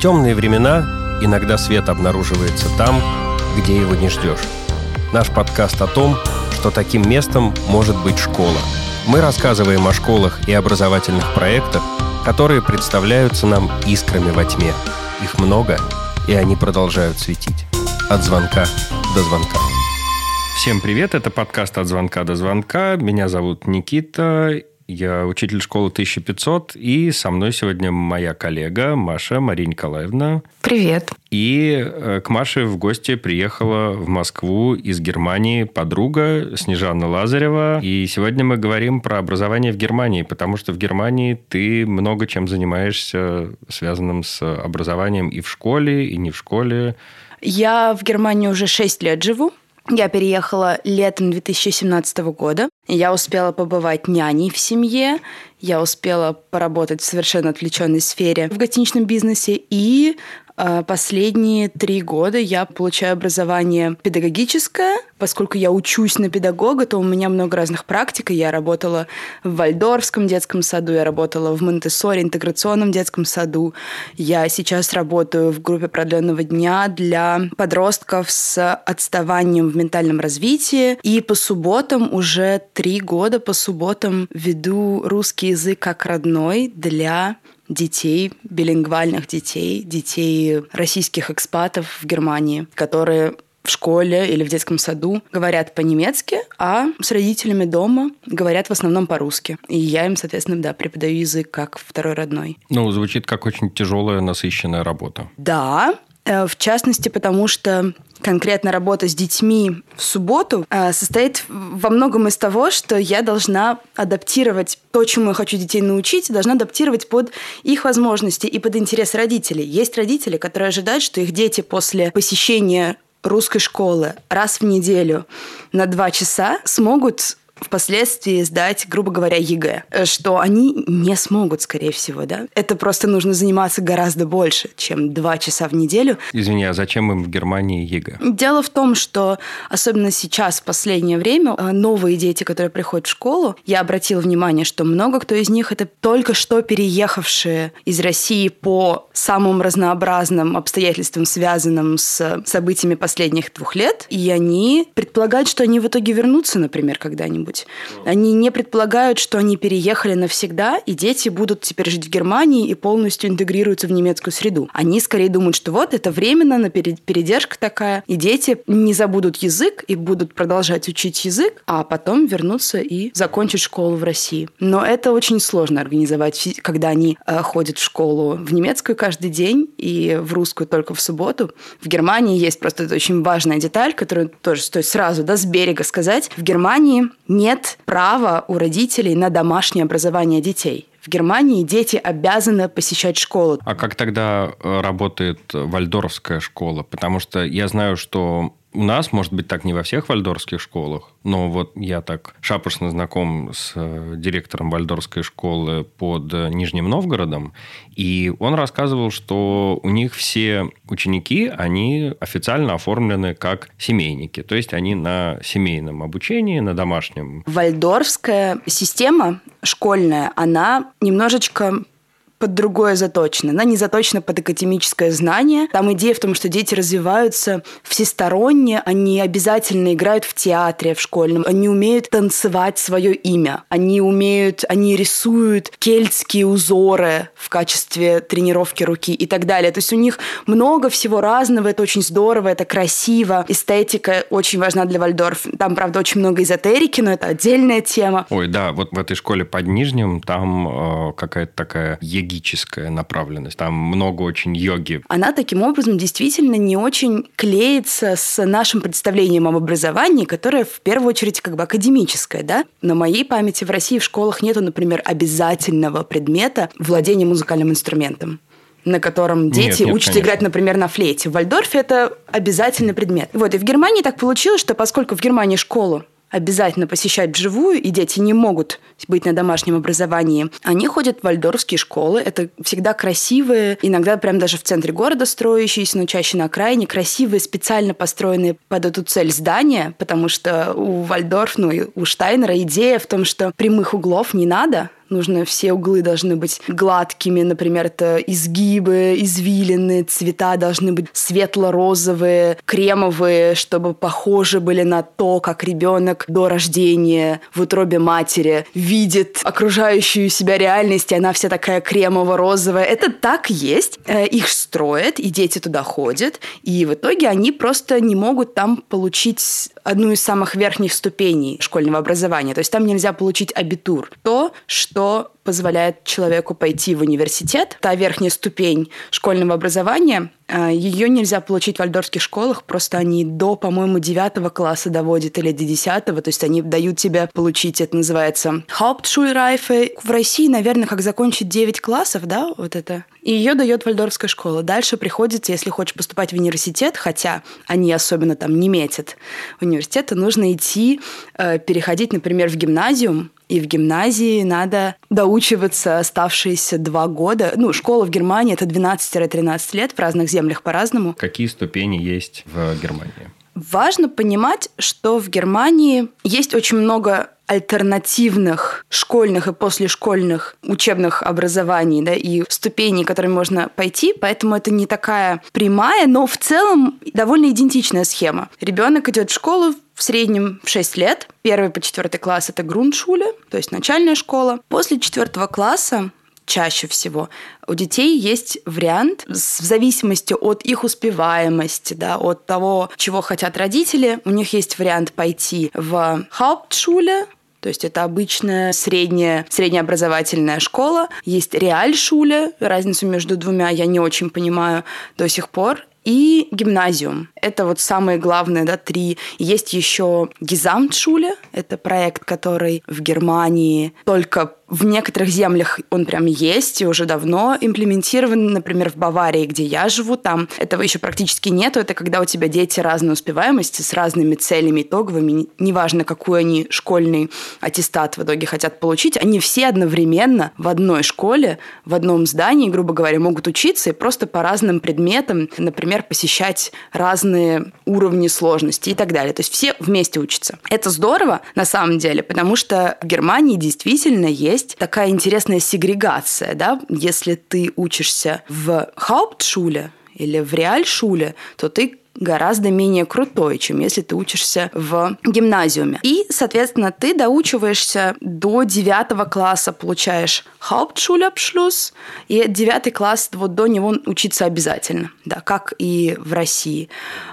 Темные времена иногда свет обнаруживается там, где его не ждешь. Наш подкаст о том, что таким местом может быть школа. Мы рассказываем о школах и образовательных проектах, которые представляются нам искрами во тьме. Их много, и они продолжают светить. От звонка до звонка. Всем привет, это подкаст «От звонка до звонка». Меня зовут Никита, я учитель школы 1500, и со мной сегодня моя коллега Маша Мария Николаевна. Привет. И э, к Маше в гости приехала в Москву из Германии подруга Снежана Лазарева. И сегодня мы говорим про образование в Германии, потому что в Германии ты много чем занимаешься, связанным с образованием и в школе, и не в школе. Я в Германии уже 6 лет живу. Я переехала летом 2017 года. Я успела побывать няней в семье, я успела поработать в совершенно отвлеченной сфере в гостиничном бизнесе и последние три года я получаю образование педагогическое. Поскольку я учусь на педагога, то у меня много разных практик. Я работала в Вальдорфском детском саду, я работала в монте интеграционном детском саду. Я сейчас работаю в группе продленного дня для подростков с отставанием в ментальном развитии. И по субботам уже три года по субботам веду русский язык как родной для детей, билингвальных детей, детей российских экспатов в Германии, которые в школе или в детском саду говорят по-немецки, а с родителями дома говорят в основном по-русски. И я им, соответственно, да, преподаю язык как второй родной. Ну, звучит как очень тяжелая, насыщенная работа. Да, в частности, потому что конкретно работа с детьми в субботу э, состоит во многом из того, что я должна адаптировать то, чему я хочу детей научить, должна адаптировать под их возможности и под интерес родителей. Есть родители, которые ожидают, что их дети после посещения русской школы раз в неделю на два часа смогут впоследствии сдать, грубо говоря, ЕГЭ, что они не смогут, скорее всего, да. Это просто нужно заниматься гораздо больше, чем два часа в неделю. Извини, а зачем им в Германии ЕГЭ? Дело в том, что особенно сейчас, в последнее время, э, новые дети, которые приходят в школу, я обратила внимание, что много кто из них это только что переехавшие из России по самым разнообразным обстоятельствам, связанным с событиями последних двух лет, и они предполагают, что они в итоге вернутся, например, когда-нибудь где-нибудь. Они не предполагают, что они переехали навсегда, и дети будут теперь жить в Германии и полностью интегрируются в немецкую среду. Они скорее думают, что вот это временно, на передержка такая, и дети не забудут язык и будут продолжать учить язык, а потом вернуться и закончить школу в России. Но это очень сложно организовать, когда они э, ходят в школу в немецкую каждый день и в русскую только в субботу. В Германии есть просто очень важная деталь, которую тоже стоит сразу да, с берега сказать. В Германии нет права у родителей на домашнее образование детей. В Германии дети обязаны посещать школу. А как тогда э, работает вальдорфская школа? Потому что я знаю, что у нас, может быть, так не во всех вальдорфских школах, но вот я так шапошно знаком с э, директором вальдорфской школы под Нижним Новгородом, и он рассказывал, что у них все ученики, они официально оформлены как семейники, то есть они на семейном обучении, на домашнем. Вальдорфская система школьная, она немножечко под другое заточена. Она не заточена под академическое знание. Там идея в том, что дети развиваются всесторонне, они обязательно играют в театре в школьном, они умеют танцевать свое имя, они умеют, они рисуют кельтские узоры в качестве тренировки руки и так далее. То есть у них много всего разного, это очень здорово, это красиво. Эстетика очень важна для Вальдорф. Там, правда, очень много эзотерики, но это отдельная тема. Ой, да, вот в этой школе под Нижним там э, какая-то такая йогическая направленность. Там много очень йоги. Она таким образом действительно не очень клеится с нашим представлением об образовании, которое в первую очередь как бы академическое. Да? На моей памяти в России в школах нету, например, обязательного предмета владения музыкальным инструментом на котором дети нет, нет, учатся конечно. играть, например, на флейте. В Вальдорфе это обязательный предмет. Вот, и в Германии так получилось, что поскольку в Германии школу обязательно посещать вживую, и дети не могут быть на домашнем образовании, они ходят в вальдорфские школы. Это всегда красивые, иногда прям даже в центре города строящиеся, но чаще на окраине, красивые, специально построенные под эту цель здания, потому что у Вальдорф, ну и у Штайнера идея в том, что прямых углов не надо, нужно все углы должны быть гладкими, например, это изгибы, извилины, цвета должны быть светло-розовые, кремовые, чтобы похожи были на то, как ребенок до рождения в утробе матери видит окружающую себя реальность, и она вся такая кремово-розовая. Это так есть. Э, их строят, и дети туда ходят, и в итоге они просто не могут там получить одну из самых верхних ступеней школьного образования. То есть там нельзя получить абитур. То, что позволяет человеку пойти в университет. Та верхняя ступень школьного образования, э, ее нельзя получить в вальдорфских школах, просто они до, по-моему, девятого класса доводят или до десятого, то есть они дают тебе получить, это называется Hauptschulreife. В России, наверное, как закончить 9 классов, да, вот это. И ее дает вальдорфская школа. Дальше приходится, если хочешь поступать в университет, хотя они особенно там не метят в университет, то нужно идти, э, переходить, например, в гимназиум, и в гимназии надо доучиваться оставшиеся два года. Ну, школа в Германии – это 12-13 лет, в разных землях по-разному. Какие ступени есть в Германии? Важно понимать, что в Германии есть очень много альтернативных школьных и послешкольных учебных образований да, и ступеней, которыми можно пойти, поэтому это не такая прямая, но в целом довольно идентичная схема. Ребенок идет в школу в среднем в 6 лет. Первый по четвертый класс – это грунтшуле, то есть начальная школа. После четвертого класса чаще всего. У детей есть вариант в зависимости от их успеваемости, да, от того, чего хотят родители. У них есть вариант пойти в Hauptschule, то есть это обычная средняя, среднеобразовательная школа. Есть реальшуле, разницу между двумя я не очень понимаю до сих пор и гимназиум. Это вот самые главные, да, три. Есть еще Гизамтшуле, это проект, который в Германии только в некоторых землях он прям есть и уже давно имплементирован, например, в Баварии, где я живу, там этого еще практически нету. Это когда у тебя дети разной успеваемости с разными целями итоговыми, неважно, какой они школьный аттестат в итоге хотят получить, они все одновременно в одной школе, в одном здании, грубо говоря, могут учиться и просто по разным предметам, например, посещать разные уровни сложности и так далее. То есть все вместе учатся. Это здорово на самом деле, потому что в Германии действительно есть есть такая интересная сегрегация, да, если ты учишься в Hauptschule или в Реальшуле, то ты гораздо менее крутой, чем если ты учишься в гимназиуме. И, соответственно, ты доучиваешься до девятого класса, получаешь Hauptschulabschluss, и девятый класс, вот до него учиться обязательно, да, как и в России.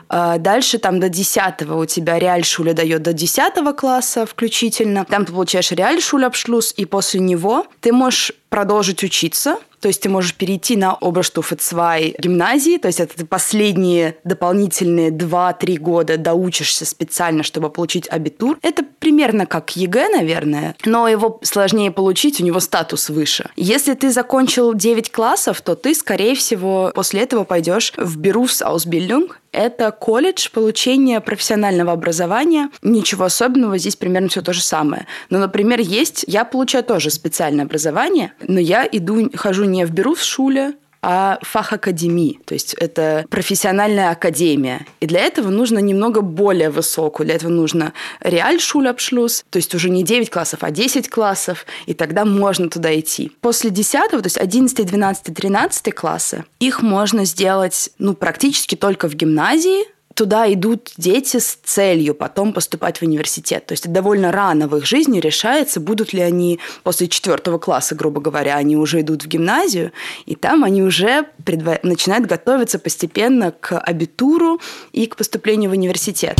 А дальше там до десятого у тебя Realschule дает до десятого класса включительно. Там ты получаешь Realschulabschluss, и после него ты можешь продолжить учиться, то есть ты можешь перейти на Oberstufe в гимназии, то есть это последние дополнительные 2-3 года доучишься специально, чтобы получить Abitur. Это примерно как ЕГЭ, наверное, но его сложнее получить, у него статус выше. Если ты закончил 9 классов, то ты, скорее всего, после этого пойдешь в Berufsausbildung, это колледж получения профессионального образования. Ничего особенного, здесь примерно все то же самое. Но, например, есть, я получаю тоже специальное образование, но я иду, хожу не в Берufsschule, а фахакадемии, то есть это профессиональная академия. И для этого нужно немного более высокую. Для этого нужно реальшулабшлюз, то есть уже не 9 классов, а 10 классов, и тогда можно туда идти. После 10, то есть 11, 12, 13 классы, их можно сделать ну, практически только в гимназии, туда идут дети с целью потом поступать в университет. То есть довольно рано в их жизни решается, будут ли они после четвертого класса, грубо говоря, они уже идут в гимназию, и там они уже предво... начинают готовиться постепенно к абитуру и к поступлению в университет.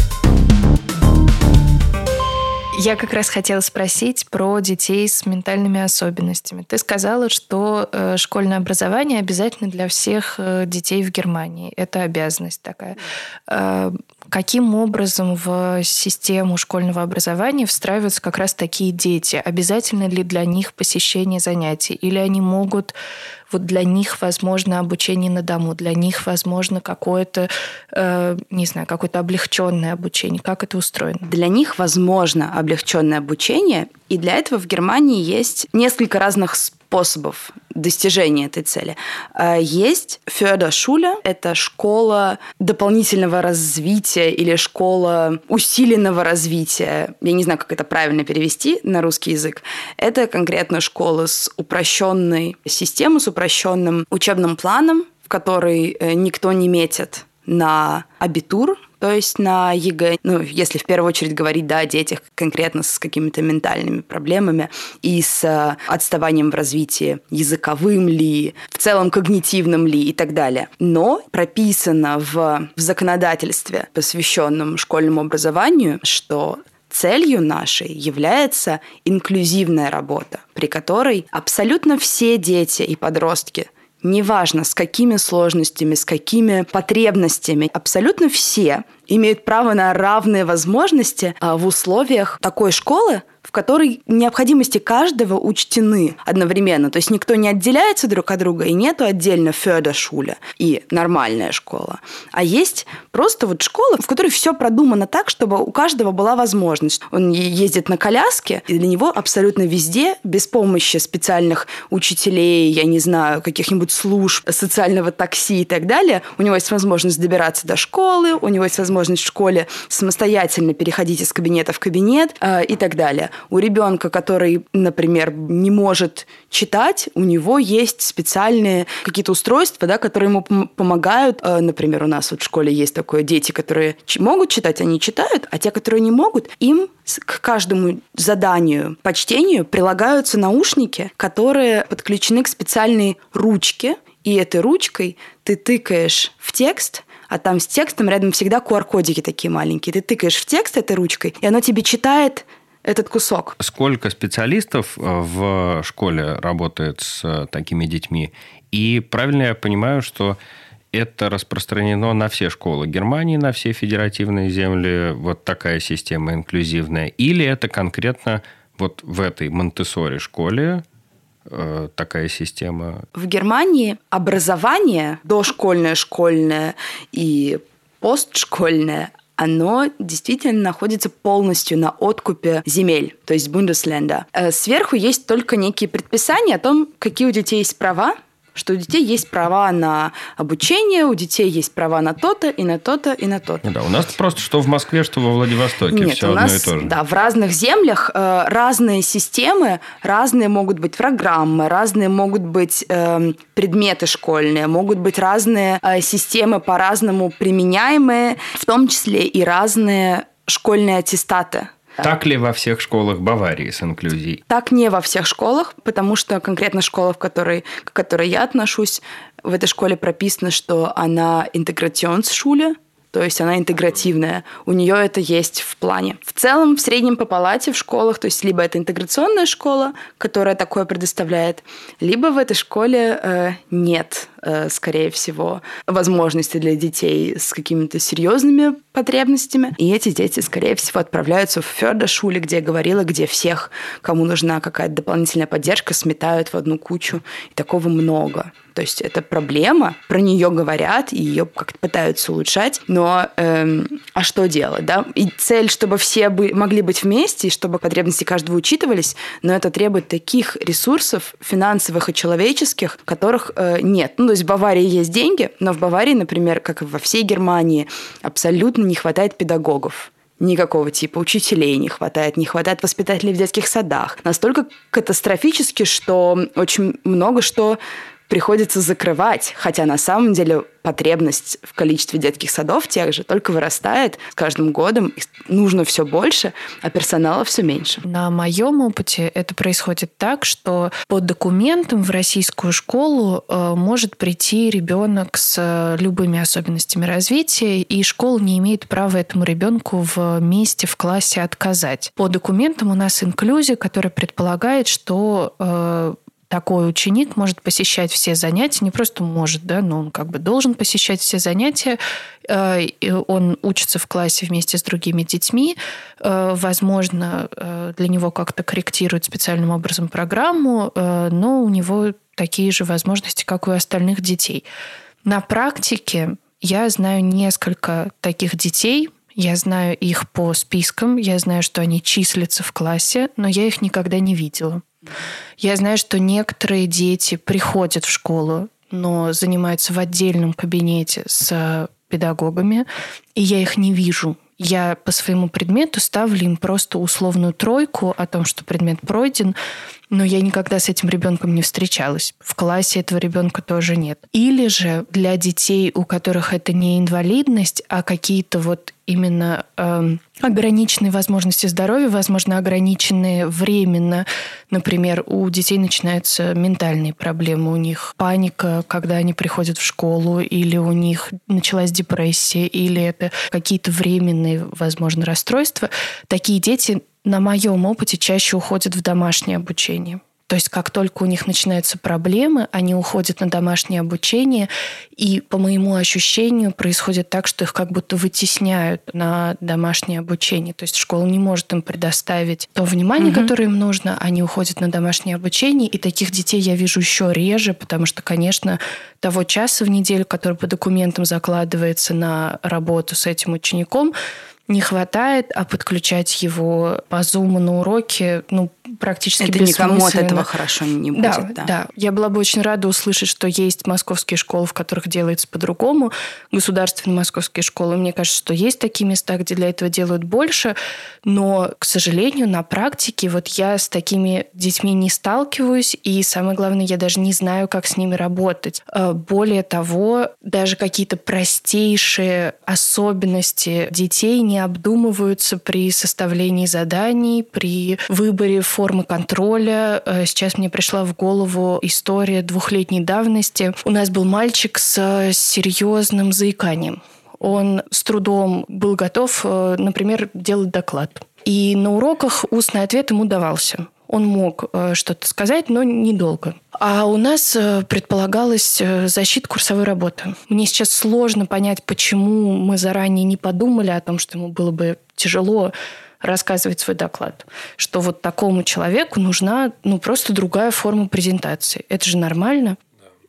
Я как раз хотела спросить про детей с ментальными особенностями. Ты сказала, что э, школьное образование обязательно для всех э, детей в Германии. Это обязанность такая. Каким образом в систему школьного образования встраиваются как раз такие дети? Обязательно ли для них посещение занятий? Или они могут вот для них возможно обучение на дому, для них возможно какое-то, э, не знаю, какое-то облегченное обучение. Как это устроено? Для них возможно облегченное обучение, и для этого в Германии есть несколько разных способов достижения этой цели. А есть Фёдершуля, это школа дополнительного развития или школа усиленного развития. Я не знаю, как это правильно перевести на русский язык. Это конкретно школа с упрощенной системой, с упрощенным учебным планом, в который э, никто не метит на Abitur, то есть на ЕГЭ, ну, если в первую очередь говорить, да, о детях конкретно с какими-то ментальными проблемами и с э, отставанием в развитии языковым ли, в целом когнитивным ли и так далее. Но прописано в, в законодательстве, посвященном школьному образованию, что целью нашей является инклюзивная работа, при которой абсолютно все дети и подростки неважно с какими сложностями, с какими потребностями, абсолютно все имеют право на равные возможности а, в условиях такой школы, в которой необходимости каждого учтены одновременно. То есть никто не отделяется друг от друга, и нету отдельно Фёдершуля и нормальная школа. А есть просто вот школа, в которой все продумано так, чтобы у каждого была возможность. Он ездит на коляске, и для него абсолютно везде, без помощи специальных учителей, я не знаю, каких-нибудь служб, социального такси и так далее, у него есть возможность добираться до школы, у него есть возможность в школе самостоятельно переходить из кабинета в кабинет э, и так далее. У ребенка, который, например, не может читать, у него есть специальные какие-то устройства, да, которые ему помогают. Э, например, у нас вот в школе есть такое дети, которые могут читать, они читают, а те, которые не могут, им к каждому заданию по чтению прилагаются наушники, которые подключены к специальной ручке, и этой ручкой ты тыкаешь в текст, а там с текстом рядом всегда QR-кодики такие маленькие. Ты тыкаешь в текст этой ручкой, и оно тебе читает этот кусок. Сколько специалистов э, в школе работает с э, такими детьми? И правильно я понимаю, что это распространено на все школы Германии, на все федеративные земли, вот такая система инклюзивная? Или это конкретно вот в этой Монтессори школе э, такая система? В Германии образование дошкольное, школьное и постшкольное оно действительно находится полностью на откупе земель, то есть Бундесленда. Э, сверху есть только некие предписания о том, какие у детей есть права, что у детей есть права на обучение, у детей есть права на то-то и на то-то и на то-то. Да, у нас просто что в Москве, что во Владивостоке, Нет, все у одно нас, и то же. Да, в разных землях э, разные системы, разные могут быть программы, разные могут быть э, предметы школьные, могут быть разные э, системы по-разному применяемые, в том числе и разные школьные аттестаты. Так ли во всех школах Баварии с инклюзией? Так не во всех школах, потому что конкретно школа, в которой, к которой я отношусь, в этой школе прописано, что она интеграционс-шуле, то есть она интегративная. У нее это есть в плане. В целом, в среднем по палате в школах, то есть либо это интеграционная школа, которая такое предоставляет, либо в этой школе э, нет, скорее всего, возможности для детей с какими-то серьезными потребностями. И эти дети, скорее всего, отправляются в Фёрдошуле, где я говорила, где всех, кому нужна какая-то дополнительная поддержка, сметают в одну кучу. И такого много. То есть это проблема, про нее говорят, и ее как-то пытаются улучшать, но эм, а что делать, да? И цель, чтобы все бы, могли быть вместе, и чтобы потребности каждого учитывались, но это требует таких ресурсов финансовых и человеческих, которых э, нет. Ну, то есть в Баварии есть деньги, но в Баварии, например, как и во всей Германии, абсолютно не хватает педагогов никакого типа учителей не хватает, не хватает воспитателей в детских садах. Настолько катастрофически, что очень много что приходится закрывать, хотя на самом деле потребность в количестве детских садов тех же только вырастает с каждым годом, нужно все больше, а персонала все меньше. На моем опыте это происходит так, что по документам в российскую школу э, может прийти ребенок с любыми особенностями развития, и школа не имеет права этому ребенку в месте в классе отказать. По документам у нас инклюзия, которая предполагает, что э, такой ученик может посещать все занятия, не просто может, да, но он как бы должен посещать все занятия, э, он учится в классе вместе с другими детьми, э, возможно, э, для него как-то корректируют специальным образом программу, но у него такие же возможности, как у остальных детей. На практике я знаю несколько таких детей, я знаю их по спискам, я знаю, что они числятся в классе, но я их никогда не видела. Я знаю, что некоторые дети приходят в школу, но занимаются в отдельном кабинете с педагогами, и я их не вижу. Я по своему предмету ставлю им просто условную тройку о том, что предмет пройден, но я никогда с этим ребенком не встречалась. В классе этого ребенка тоже нет. Или же для детей, у которых это не инвалидность, а какие-то вот именно э, ограниченные возможности здоровья, возможно, ограниченные временно. Например, у детей начинаются ментальные проблемы, у них паника, когда они приходят в школу, или у них началась депрессия, или это какие-то временные, возможно, расстройства. Такие дети на моем опыте чаще уходят в домашнее обучение. То есть как только у них начинаются проблемы, они уходят на домашнее обучение, и по моему ощущению происходит так, что их как будто вытесняют на домашнее обучение. То есть школа не может им предоставить то внимание, угу. которое им нужно, они уходят на домашнее обучение, и таких детей я вижу еще реже, потому что, конечно, того часа в неделю, который по документам закладывается на работу с этим учеником, не хватает, а подключать его по зуму на уроке, ну, практически Это никому от этого хорошо не будет. Да, да, да. Я была бы очень рада услышать, что есть московские школы, в которых делается по-другому, государственные московские школы. Мне кажется, что есть такие места, где для этого делают больше, но, к сожалению, на практике вот я с такими детьми не сталкиваюсь, и самое главное, я даже не знаю, как с ними работать. Э, более того, даже какие-то простейшие особенности детей не обдумываются при составлении заданий, при выборе формы контроля. Э, сейчас мне пришла в голову история двухлетней давности. У нас был мальчик с серьезным заиканием. Он с трудом был готов, э, например, делать доклад. И на уроках устный ответ ему давался. Он мог э, что-то сказать, но недолго. А у нас предполагалась защита курсовой работы. Мне сейчас сложно понять, почему мы заранее не подумали о том, что ему было бы тяжело рассказывает свой доклад, что вот такому человеку нужна ну, просто другая форма презентации. Это же нормально.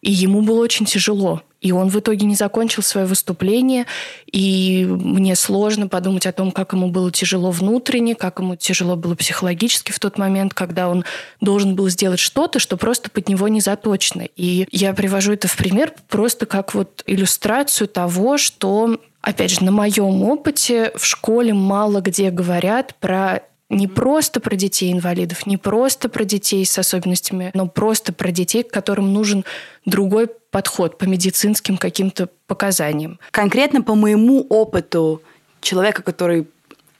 И ему было очень тяжело. И он в итоге не закончил свое выступление. И мне сложно подумать о том, как ему было тяжело внутренне, как ему тяжело было психологически в тот момент, когда он должен был сделать что-то, что просто под него не заточено. И я привожу это в пример просто как вот иллюстрацию того, что опять же, на моем опыте в школе мало где говорят про не просто про детей-инвалидов, не просто про детей с особенностями, но просто про детей, которым нужен другой подход по медицинским каким-то показаниям. Конкретно по моему опыту человека, который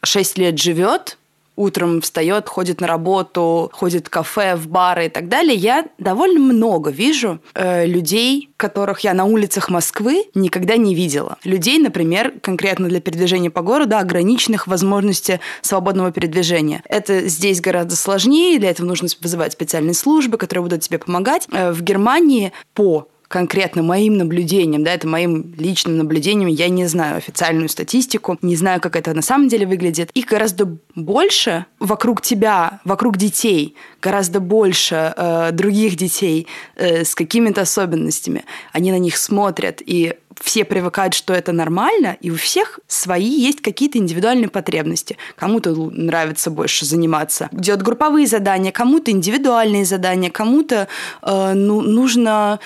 6 лет живет, утром встает, ходит на работу, ходит в кафе, в бары и так далее, я довольно много вижу э, людей, которых я на улицах Москвы никогда не видела. Людей, например, конкретно для передвижения по городу, ограниченных возможностей свободного передвижения. Это здесь гораздо сложнее, для этого нужно вызывать специальные службы, которые будут тебе помогать. Э, в Германии по конкретно моим наблюдением, да, это моим личным наблюдением, я не знаю официальную статистику, не знаю, как это на самом деле выглядит. Их гораздо больше вокруг тебя, вокруг детей, гораздо больше э, других детей э, с какими-то особенностями. Они на них смотрят, и все привыкают, что это нормально, и у всех свои есть какие-то индивидуальные потребности. Кому-то нравится больше заниматься, делать групповые задания, кому-то индивидуальные задания, кому-то э, ну, нужно,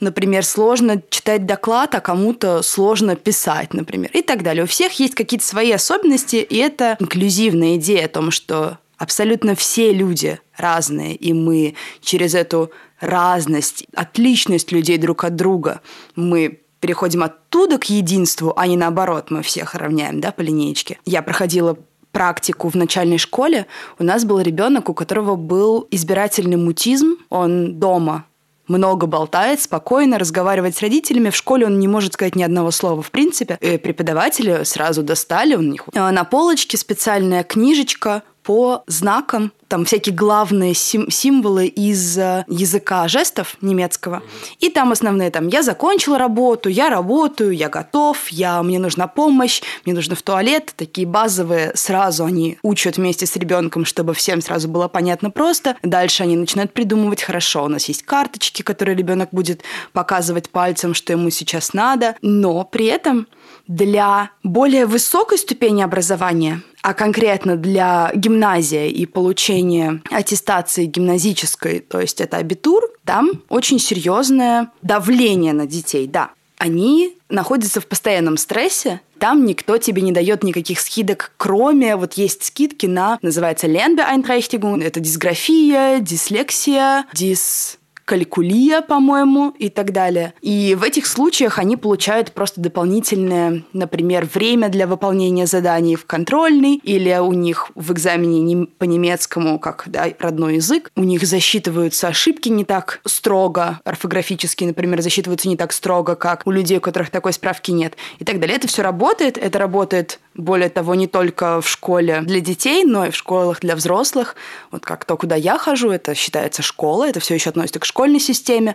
например, сложно читать доклад, а кому-то сложно писать, например, и так далее. У всех есть какие-то свои особенности, и это инклюзивная идея о том, что абсолютно все люди разные, и мы через эту разность, отличность людей друг от друга, мы переходим оттуда к единству, а не наоборот, мы всех равняем, да, по линеечке. Я проходила практику в начальной школе. У нас был ребенок, у которого был избирательный мутизм. Он дома много болтает, спокойно разговаривает с родителями. В школе он не может сказать ни одного слова в принципе. И преподаватели сразу достали у них на полочке специальная книжечка по знакам, там всякие главные сим- символы из э, языка жестов немецкого. И там основные там «я закончил работу», «я работаю», «я готов», «я, мне нужна помощь», «мне нужно в туалет». Такие базовые сразу они учат вместе с ребенком, чтобы всем сразу было понятно просто. Дальше они начинают придумывать «хорошо, у нас есть карточки, которые ребенок будет показывать пальцем, что ему сейчас надо». Но при этом для более высокой ступени образования а конкретно для гимназии и получения аттестации гимназической, то есть это абитур, там очень серьезное давление на детей, да. Они находятся в постоянном стрессе, там никто тебе не дает никаких скидок, кроме вот есть скидки на, называется Lernbeeinträchtigung, это дисграфия, дислексия, дис калькулия, по-моему, и так далее. И в этих случаях они получают просто дополнительное, например, время для выполнения заданий в контрольный, или у них в экзамене по немецкому, как да, родной язык, у них засчитываются ошибки не так строго, орфографические, например, засчитываются не так строго, как у людей, у которых такой справки нет, и так далее. Это все работает, это работает более того, не только в школе для детей, но и в школах для взрослых. Вот как то, куда я хожу, это считается школа, это все еще относится к школьной системе.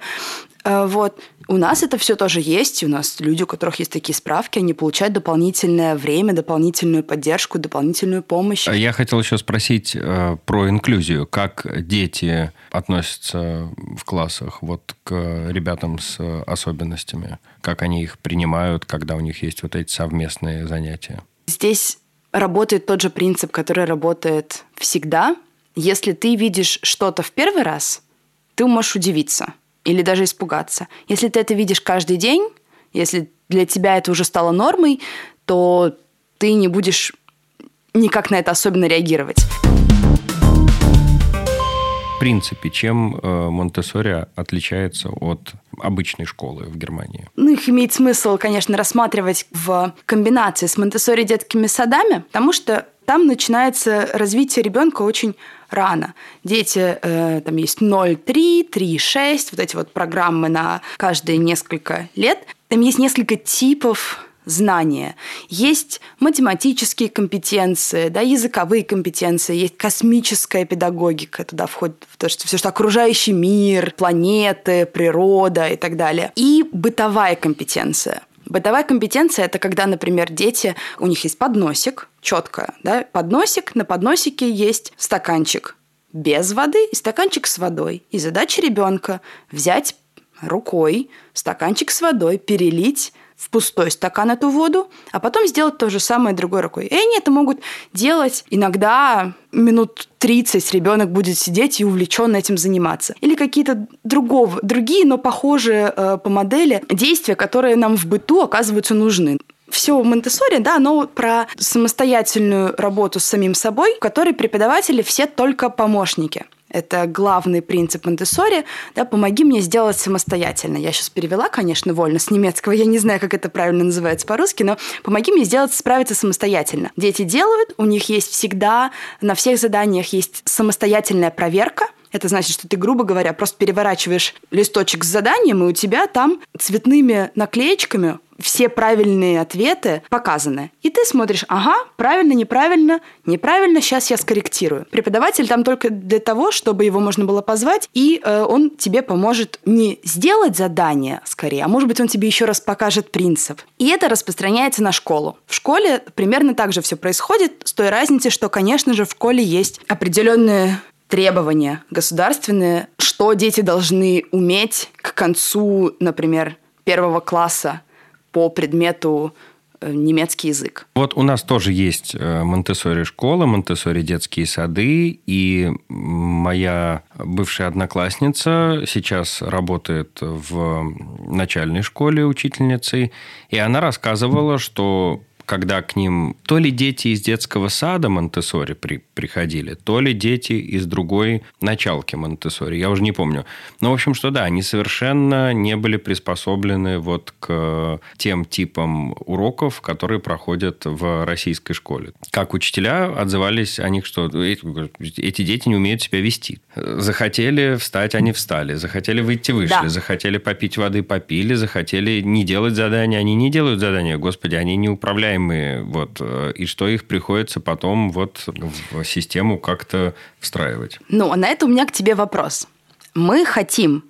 Э, вот. У нас это все тоже есть. У нас люди, у которых есть такие справки, они получают дополнительное время, дополнительную поддержку, дополнительную помощь. А я хотел еще спросить э, про инклюзию. Как дети относятся в классах вот к ребятам с особенностями? Как они их принимают, когда у них есть вот эти совместные занятия? Здесь работает тот же принцип, который работает всегда. Если ты видишь что-то в первый раз, ты можешь удивиться или даже испугаться. Если ты это видишь каждый день, если для тебя это уже стало нормой, то ты не будешь никак на это особенно реагировать принципе, чем э, Монтессори отличается от обычной школы в Германии? Ну, их имеет смысл, конечно, рассматривать в комбинации с Монтессори детскими садами, потому что там начинается развитие ребенка очень рано. Дети, э, там есть 0,3, 3,6, вот эти вот программы на каждые несколько лет. Там есть несколько типов знания. Есть математические компетенции, да, языковые компетенции, есть космическая педагогика, туда входит то, что все, что окружающий мир, планеты, природа и так далее. И бытовая компетенция. Бытовая компетенция – это когда, например, дети, у них есть подносик, четко, да, подносик, на подносике есть стаканчик без воды и стаканчик с водой. И задача ребенка взять рукой стаканчик с водой, перелить в пустой стакан эту воду, а потом сделать то же самое другой рукой. И они это могут делать иногда минут 30 ребенок будет сидеть и увлеченно этим заниматься. Или какие-то другого, другие, но похожие э, по модели действия, которые нам в быту оказываются нужны все в Монтессори, да, оно про самостоятельную работу с самим собой, в которой преподаватели все только помощники. Это главный принцип Монтессори. Да, помоги мне сделать самостоятельно. Я сейчас перевела, конечно, вольно с немецкого. Я не знаю, как это правильно называется по-русски, но помоги мне сделать, справиться самостоятельно. Дети делают, у них есть всегда, на всех заданиях есть самостоятельная проверка – это значит, что ты, грубо говоря, просто переворачиваешь листочек с заданием, и у тебя там цветными наклеечками все правильные ответы показаны. И ты смотришь, ага, правильно, неправильно, неправильно, сейчас я скорректирую. Преподаватель там только для того, чтобы его можно было позвать, и э, он тебе поможет не сделать задание скорее, а может быть он тебе еще раз покажет принцип. И это распространяется на школу. В школе примерно так же все происходит, с той разницей, что, конечно же, в школе есть определенные требования государственные, что дети должны уметь к концу, например, первого класса по предмету э, немецкий язык. Вот у нас тоже есть э, Монтессори школа, Монтессори детские сады, и моя бывшая одноклассница сейчас работает в начальной школе учительницей, и она рассказывала, что когда к ним то ли дети из детского сада Монтессори при, приходили, то ли дети из другой началки Монтессори, я уже не помню. Но, в общем, что да, они совершенно не были приспособлены вот к тем типам уроков, которые проходят в российской школе. Как учителя отзывались о них, что эти дети не умеют себя вести. Захотели встать, они встали. Захотели выйти, вышли. Да. Захотели попить воды, попили. Захотели не делать задания, они не делают задания. Господи, они не управляемые управляемые, вот, э, и что их приходится потом вот в систему как-то встраивать. Ну, а на это у меня к тебе вопрос. Мы хотим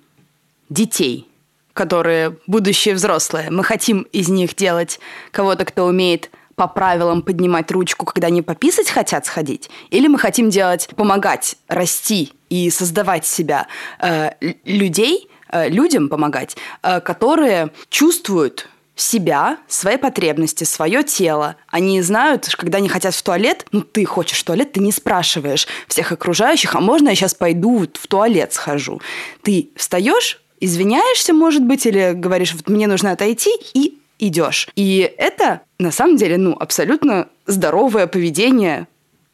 детей, которые будущие взрослые, мы хотим из них делать кого-то, кто умеет по правилам поднимать ручку, когда они пописать хотят сходить? Или мы хотим делать, помогать расти и создавать себя э, людей, э, людям помогать, э, которые чувствуют себя, свои потребности, свое тело. Они знают, когда они хотят в туалет, ну ты хочешь в туалет, ты не спрашиваешь всех окружающих, а можно я сейчас пойду в туалет схожу? Ты встаешь, извиняешься, может быть, или говоришь, вот мне нужно отойти, и идешь. И это, на самом деле, ну, абсолютно здоровое поведение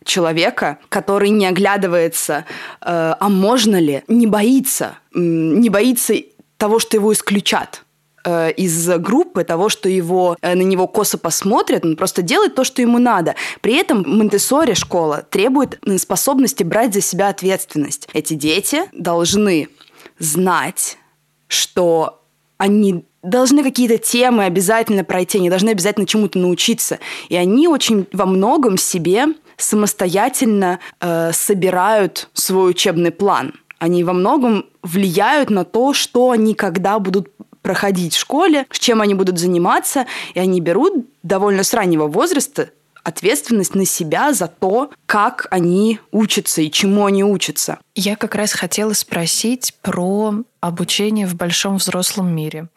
человека, который не оглядывается, э, а можно ли, не боится, не боится того, что его исключат э, из группы, того, что его, э, на него косо посмотрят, он просто делает то, что ему надо. При этом Монтессори школа требует способности брать за себя ответственность. Эти дети должны знать, что они должны какие-то темы обязательно пройти, они должны обязательно чему-то научиться. И они очень во многом себе самостоятельно э, собирают свой учебный план. Они во многом влияют на то, что они когда будут проходить в школе, с чем они будут заниматься, и они берут довольно с раннего возраста ответственность на себя за то, как они учатся и чему они учатся. Я как раз хотела спросить про обучение в большом взрослом мире.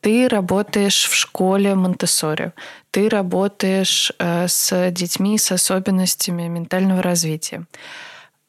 Ты работаешь в школе Монтессори, ты работаешь э, с детьми с особенностями ментального развития.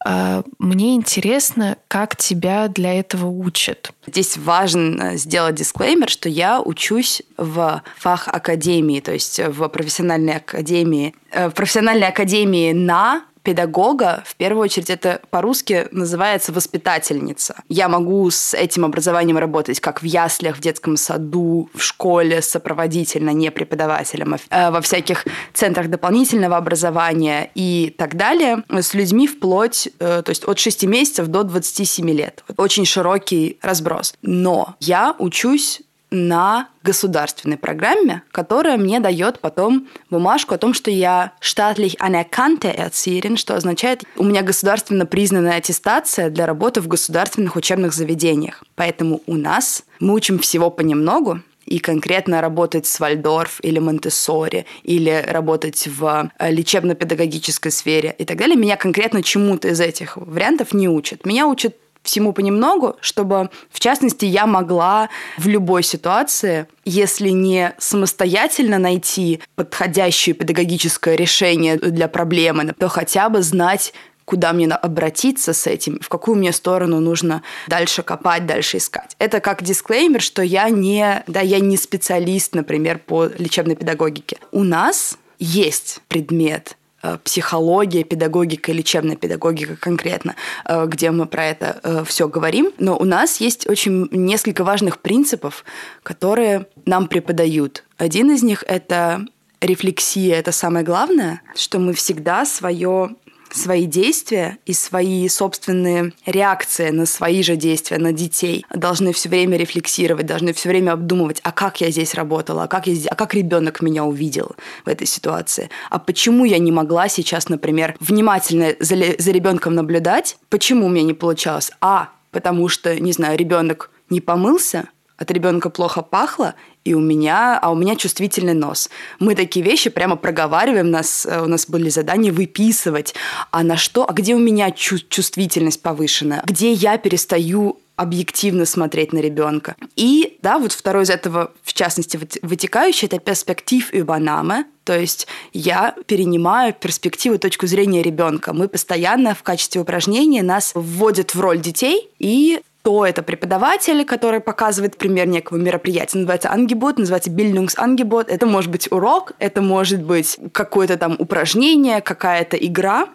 Э, мне интересно, как тебя для этого учат. Здесь важно сделать дисклеймер, что я учусь в фах-академии, то есть в профессиональной академии, э, в профессиональной академии на педагога, в первую очередь, это по-русски называется воспитательница. Я могу с этим образованием работать как в яслях, в детском саду, в школе, сопроводительно, не преподавателем, а во всяких центрах дополнительного образования и так далее, с людьми вплоть, э, то есть от 6 месяцев до 27 лет. Очень широкий разброс. Но я учусь на государственной программе, которая мне дает потом бумажку о том, что я staatlich anerkannte Erzieherin, что означает, у меня государственно признанная аттестация для работы в государственных учебных заведениях. Поэтому у нас мы учим всего понемногу, и конкретно работать с Вальдорф или Монтессори, или работать в э, лечебно-педагогической сфере и так далее, меня конкретно чему-то из этих вариантов не учат. Меня учат всему понемногу, чтобы, в частности, я могла в любой ситуации, если не самостоятельно найти подходящее педагогическое решение для проблемы, то хотя бы знать, куда мне обратиться с этим, в какую мне сторону нужно дальше копать, дальше искать. Это как дисклеймер, что я не, да, я не специалист, например, по лечебной педагогике. У нас есть предмет психология, педагогика, лечебная педагогика конкретно, э, где мы про это э, все говорим. Но у нас есть очень несколько важных принципов, которые нам преподают. Один из них — это рефлексия, это самое главное, что мы всегда свое свои действия и свои собственные реакции на свои же действия на детей. Должны все время рефлексировать, должны все время обдумывать, а как я здесь работала, а как, я здесь, а как ребенок меня увидел в этой ситуации, а почему я не могла сейчас, например, внимательно за, за ребенком наблюдать, почему у меня не получалось, а потому что, не знаю, ребенок не помылся, от ребенка плохо пахло, и у меня, а у меня чувствительный нос. Мы такие вещи прямо проговариваем, нас, э, у нас были задания выписывать, а на что, а где у меня чу- чувствительность повышенная, где я перестаю объективно смотреть на ребенка. И, да, вот второй из этого, в частности, вытекающий, это перспектив übernahme, то есть я перенимаю перспективу, точку зрения ребенка. Мы постоянно в качестве упражнения нас вводят в роль детей, и то это преподаватель, который показывает пример некого мероприятия. Называется ангибот, называется бильдungsангибот. Это может быть урок, это может быть какое-то там упражнение, какая-то игра.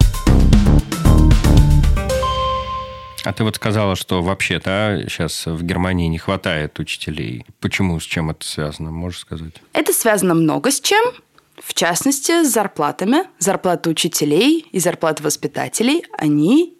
А ты вот сказала, что вообще, да, сейчас в Германии не хватает учителей. Почему, с чем это связано, можешь сказать? Это связано много с чем. В частности, с зарплатами. Зарплаты учителей и зарплаты воспитателей, они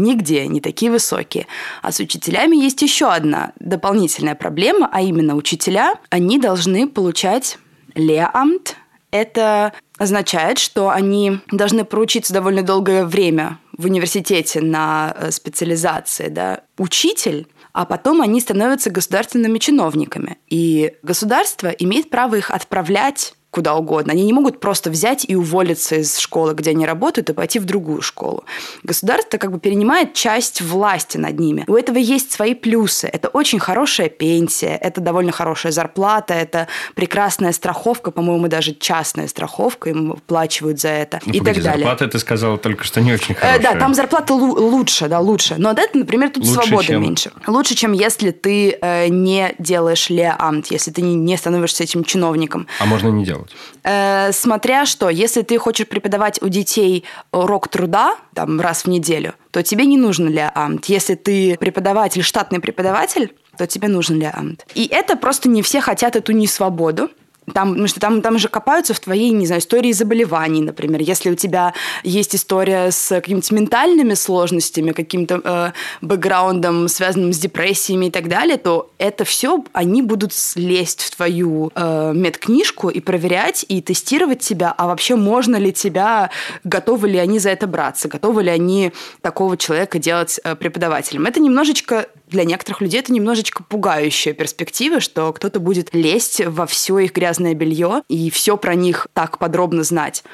нигде не такие высокие. А с учителями есть еще одна дополнительная проблема, а именно учителя, они должны получать Lehramt. Это означает, что они должны проучиться довольно долгое время в университете на э, специализации. Да? Учитель а потом они становятся государственными чиновниками. И государство имеет право их отправлять куда угодно. Они не могут просто взять и уволиться из школы, где они работают, и пойти в другую школу. Государство как бы перенимает часть власти над ними. У этого есть свои плюсы. Это очень хорошая пенсия, это довольно хорошая зарплата, это прекрасная страховка, по-моему, даже частная страховка, им выплачивают за это ну, и погоди, так далее. Зарплата ты сказала только что не очень хорошая. Э, да, там зарплата лучше, да, лучше. Но это, например, тут лучше, свободы чем... меньше. Лучше, чем если ты э, не делаешь леамт, если ты не, не становишься этим чиновником. А можно не делать? Делать? Э, смотря что, если ты хочешь преподавать у детей урок труда там, раз в неделю, то тебе не нужен леамт. Если ты преподаватель, штатный преподаватель, то тебе нужен леамт. И это просто не все хотят эту несвободу. Там, потому что там, там же копаются в твоей, не знаю, истории заболеваний, например. Если у тебя есть история с какими-то ментальными сложностями, каким-то э, бэкграундом, связанным с депрессиями и так далее, то это все они будут лезть в твою э, медкнижку и проверять, и тестировать тебя, а вообще можно ли тебя, готовы ли они за это браться, готовы ли они такого человека делать э, преподавателем. Это немножечко для некоторых людей это немножечко пугающая перспектива, что кто-то будет лезть во все их грязное белье и все про них так подробно знать.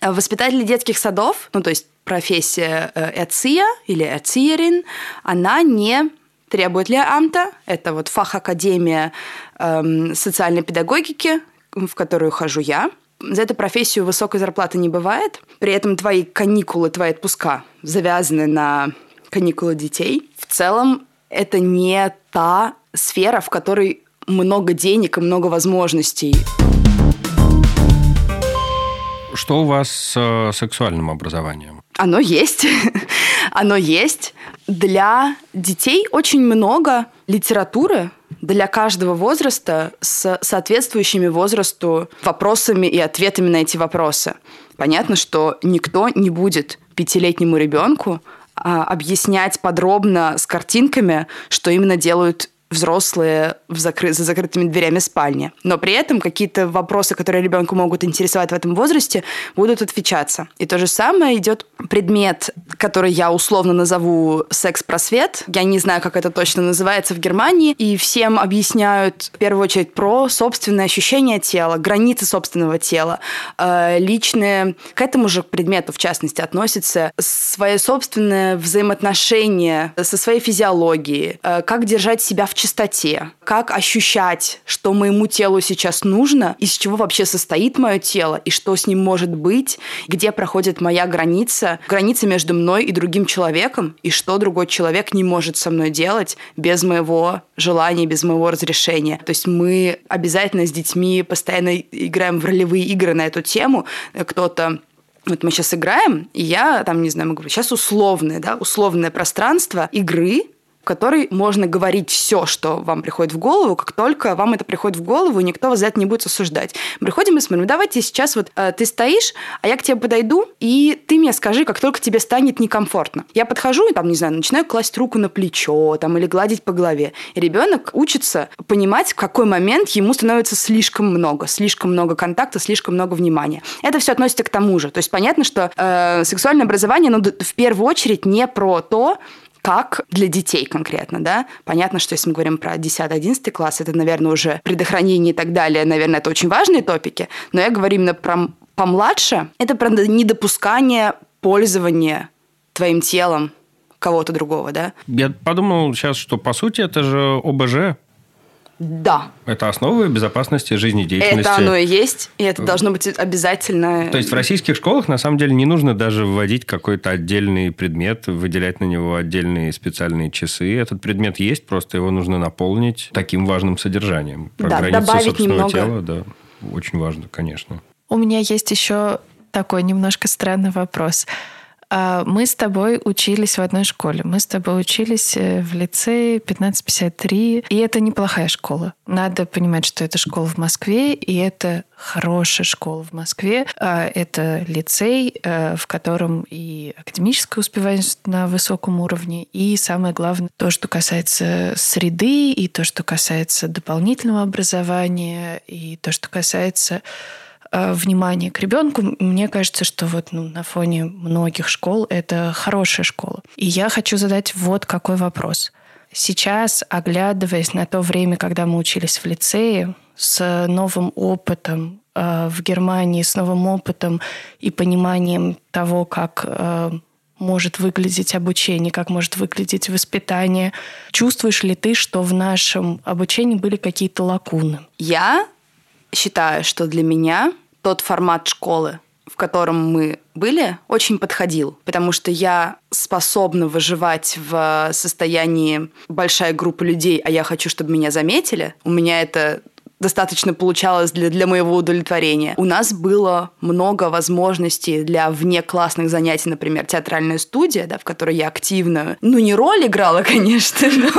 Воспитатели детских садов, ну то есть профессия э, эция или эциерин, она не требует ли амта. Это вот фах-академия эм, социальной педагогики, в которую хожу я. За эту профессию высокой зарплаты не бывает. При этом твои каникулы, твои отпуска завязаны на каникулы детей. В целом это не та сфера, в которой много денег и много возможностей. Что у вас с э, сексуальным образованием? Оно есть. Оно есть. Для детей очень много литературы для каждого возраста с соответствующими возрасту вопросами и ответами на эти вопросы. Понятно, что никто не будет пятилетнему ребенку объяснять подробно с картинками, что именно делают взрослые в закры... за закрытыми дверями спальни. Но при этом какие-то вопросы, которые ребенку могут интересовать в этом возрасте, будут отвечаться. И то же самое идет предмет, который я условно назову секс-просвет. Я не знаю, как это точно называется в Германии. И всем объясняют в первую очередь про собственное ощущение тела, границы собственного тела, э, личные. К этому же предмету, в частности, относится свое собственное взаимоотношение со своей физиологией, э, как держать себя в чистоте, как ощущать, что моему телу сейчас нужно, из чего вообще состоит мое тело, и что с ним может быть, где проходит моя граница, граница между мной и другим человеком, и что другой человек не может со мной делать без моего желания, без моего разрешения. То есть мы обязательно с детьми постоянно играем в ролевые игры на эту тему. Кто-то вот мы сейчас играем, и я там, не знаю, говорим, сейчас условное, да, условное пространство игры, которой можно говорить все, что вам приходит в голову, как только вам это приходит в голову, никто вас за это не будет осуждать. Мы приходим и смотрим, давайте сейчас вот э, ты стоишь, а я к тебе подойду, и ты мне скажи, как только тебе станет некомфортно. Я подхожу и там, не знаю, начинаю класть руку на плечо там, или гладить по голове. И ребенок учится понимать, в какой момент ему становится слишком много, слишком много контакта, слишком много внимания. Это все относится к тому же. То есть понятно, что э, сексуальное образование, ну, в первую очередь не про то, как для детей конкретно, да. Понятно, что если мы говорим про 10-11 класс, это, наверное, уже предохранение и так далее, наверное, это очень важные топики, но я говорю именно про помладше, это про недопускание пользования твоим телом кого-то другого, да. Я подумал сейчас, что по сути это же ОБЖ, да. Это основа безопасности жизнедеятельности. Это оно и есть, и это должно быть обязательно. То есть в российских школах на самом деле не нужно даже вводить какой-то отдельный предмет, выделять на него отдельные специальные часы. Этот предмет есть, просто его нужно наполнить таким важным содержанием. Про да, добавить немного. тела, да, очень важно, конечно. У меня есть еще такой немножко странный вопрос. А, мы с тобой учились в одной школе. Мы с тобой учились э, в лицее 1553. И это неплохая школа. Надо понимать, что это школа в Москве, и это хорошая школа в Москве. А, это лицей, э, в котором и академическая успеваемость на высоком уровне, и самое главное, то, что касается среды, и то, что касается дополнительного образования, и то, что касается внимание к ребенку, мне кажется, что вот ну, на фоне многих школ это хорошая школа. И я хочу задать вот какой вопрос. Сейчас, оглядываясь на то время, когда мы учились в лицее, с новым опытом э, в Германии с новым опытом и пониманием того, как э, может выглядеть обучение, как может выглядеть воспитание. Чувствуешь ли ты, что в нашем обучении были какие-то лакуны? Я считаю, что для меня тот формат школы, в котором мы были, очень подходил, потому что я способна выживать в состоянии большая группа людей, а я хочу, чтобы меня заметили. У меня это достаточно получалось для, для моего удовлетворения. У нас было много возможностей для внеклассных занятий, например, театральная студия, да, в которой я активно, ну, не роль играла, конечно, но...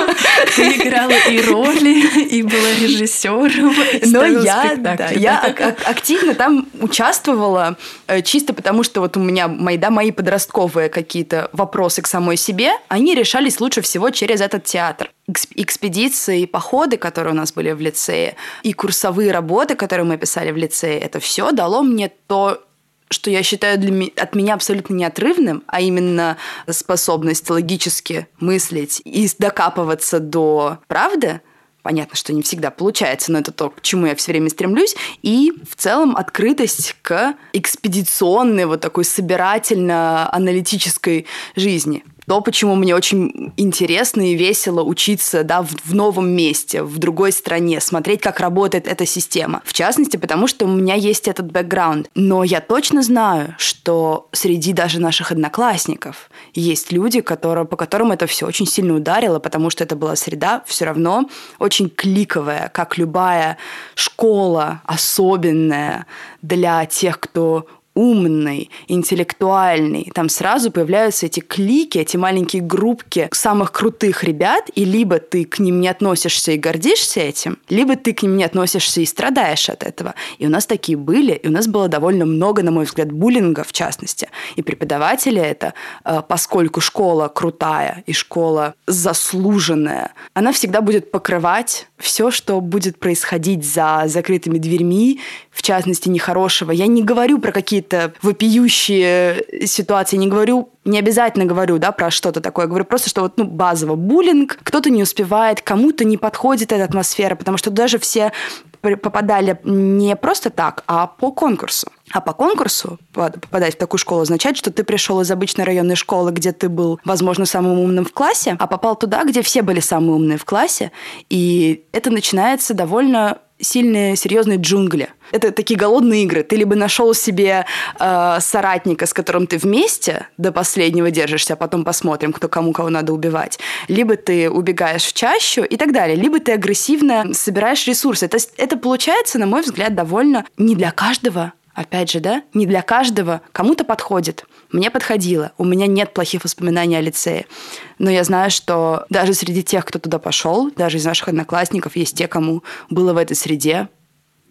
Ты играла и роли, и была режиссером. Но я, да, я активно там участвовала, э, чисто потому что вот у меня мои, да, мои подростковые какие-то вопросы к самой себе, они решались лучше всего через этот театр экспедиции, походы, которые у нас были в лицее, и курсовые работы, которые мы писали в лицее, это все дало мне то, что я считаю для, от меня абсолютно неотрывным, а именно способность логически мыслить и докапываться до правды, Понятно, что не всегда получается, но это то, к чему я все время стремлюсь. И в целом открытость к экспедиционной, вот такой собирательно-аналитической жизни то, почему мне очень интересно и весело учиться да, в, в новом месте, в другой стране, смотреть, как работает эта система. В частности, потому что у меня есть этот бэкграунд. Но я точно знаю, что среди даже наших одноклассников есть люди, которые, по которым это все очень сильно ударило, потому что это была среда все равно очень кликовая, как любая школа особенная для тех, кто умный, интеллектуальный, там сразу появляются эти клики, эти маленькие группки самых крутых ребят, и либо ты к ним не относишься и гордишься этим, либо ты к ним не относишься и страдаешь от этого. И у нас такие были, и у нас было довольно много, на мой взгляд, буллинга в частности. И преподаватели это, э, поскольку школа крутая и школа заслуженная, она всегда будет покрывать все, что будет происходить за закрытыми дверьми, в частности, нехорошего. Я не говорю про какие-то вопиющие ситуации, не говорю не обязательно говорю, да, про что-то такое. Я говорю просто, что вот, ну, базово буллинг, кто-то не успевает, кому-то не подходит эта атмосфера, потому что даже все попадали не просто так, а по конкурсу. А по конкурсу попадать в такую школу означает, что ты пришел из обычной районной школы, где ты был, возможно, самым умным в классе, а попал туда, где все были самые умные в классе. И это начинается довольно сильные, серьезные джунгли. Это такие голодные игры. Ты либо нашел себе э, соратника, с которым ты вместе до последнего держишься, а потом посмотрим, кто кому кого надо убивать. Либо ты убегаешь в чащу и так далее. Либо ты агрессивно собираешь ресурсы. То есть это получается, на мой взгляд, довольно не для каждого Опять же, да, не для каждого. Кому-то подходит. Мне подходило. У меня нет плохих воспоминаний о лицее. Но я знаю, что даже среди тех, кто туда пошел, даже из наших одноклассников, есть те, кому было в этой среде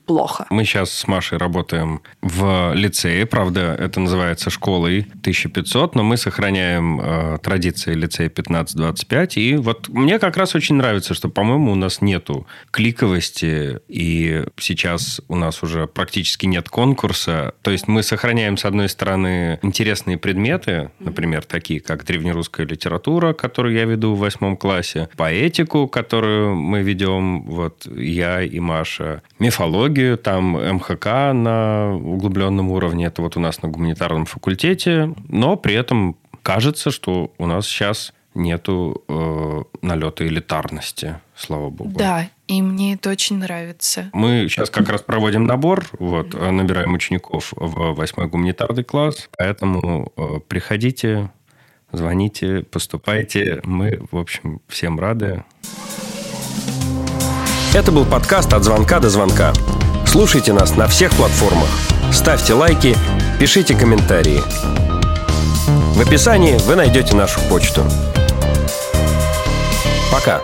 плохо. Мы сейчас с Машей работаем в лицее, правда, это называется школой 1500, но мы сохраняем э, традиции лицея 1525. И вот мне как раз очень нравится, что, по-моему, у нас нету кликовости, и сейчас у нас уже практически нет конкурса. То есть мы сохраняем, с одной стороны, интересные предметы, например, такие как древнерусская литература, которую я веду в восьмом классе, поэтику, которую мы ведем, вот я и Маша, мифологию, филологию, там МХК на углубленном уровне, это вот у нас на гуманитарном факультете, но при этом кажется, что у нас сейчас нету э, налета элитарности, слава богу. Да, и мне это очень нравится. Мы сейчас как раз проводим набор, вот, набираем учеников в восьмой гуманитарный класс, поэтому э, приходите, звоните, поступайте. Мы, в общем, всем рады. Это был подкаст «От звонка до звонка». Слушайте нас на всех платформах. Ставьте лайки, пишите комментарии. В описании вы найдете нашу почту. Пока.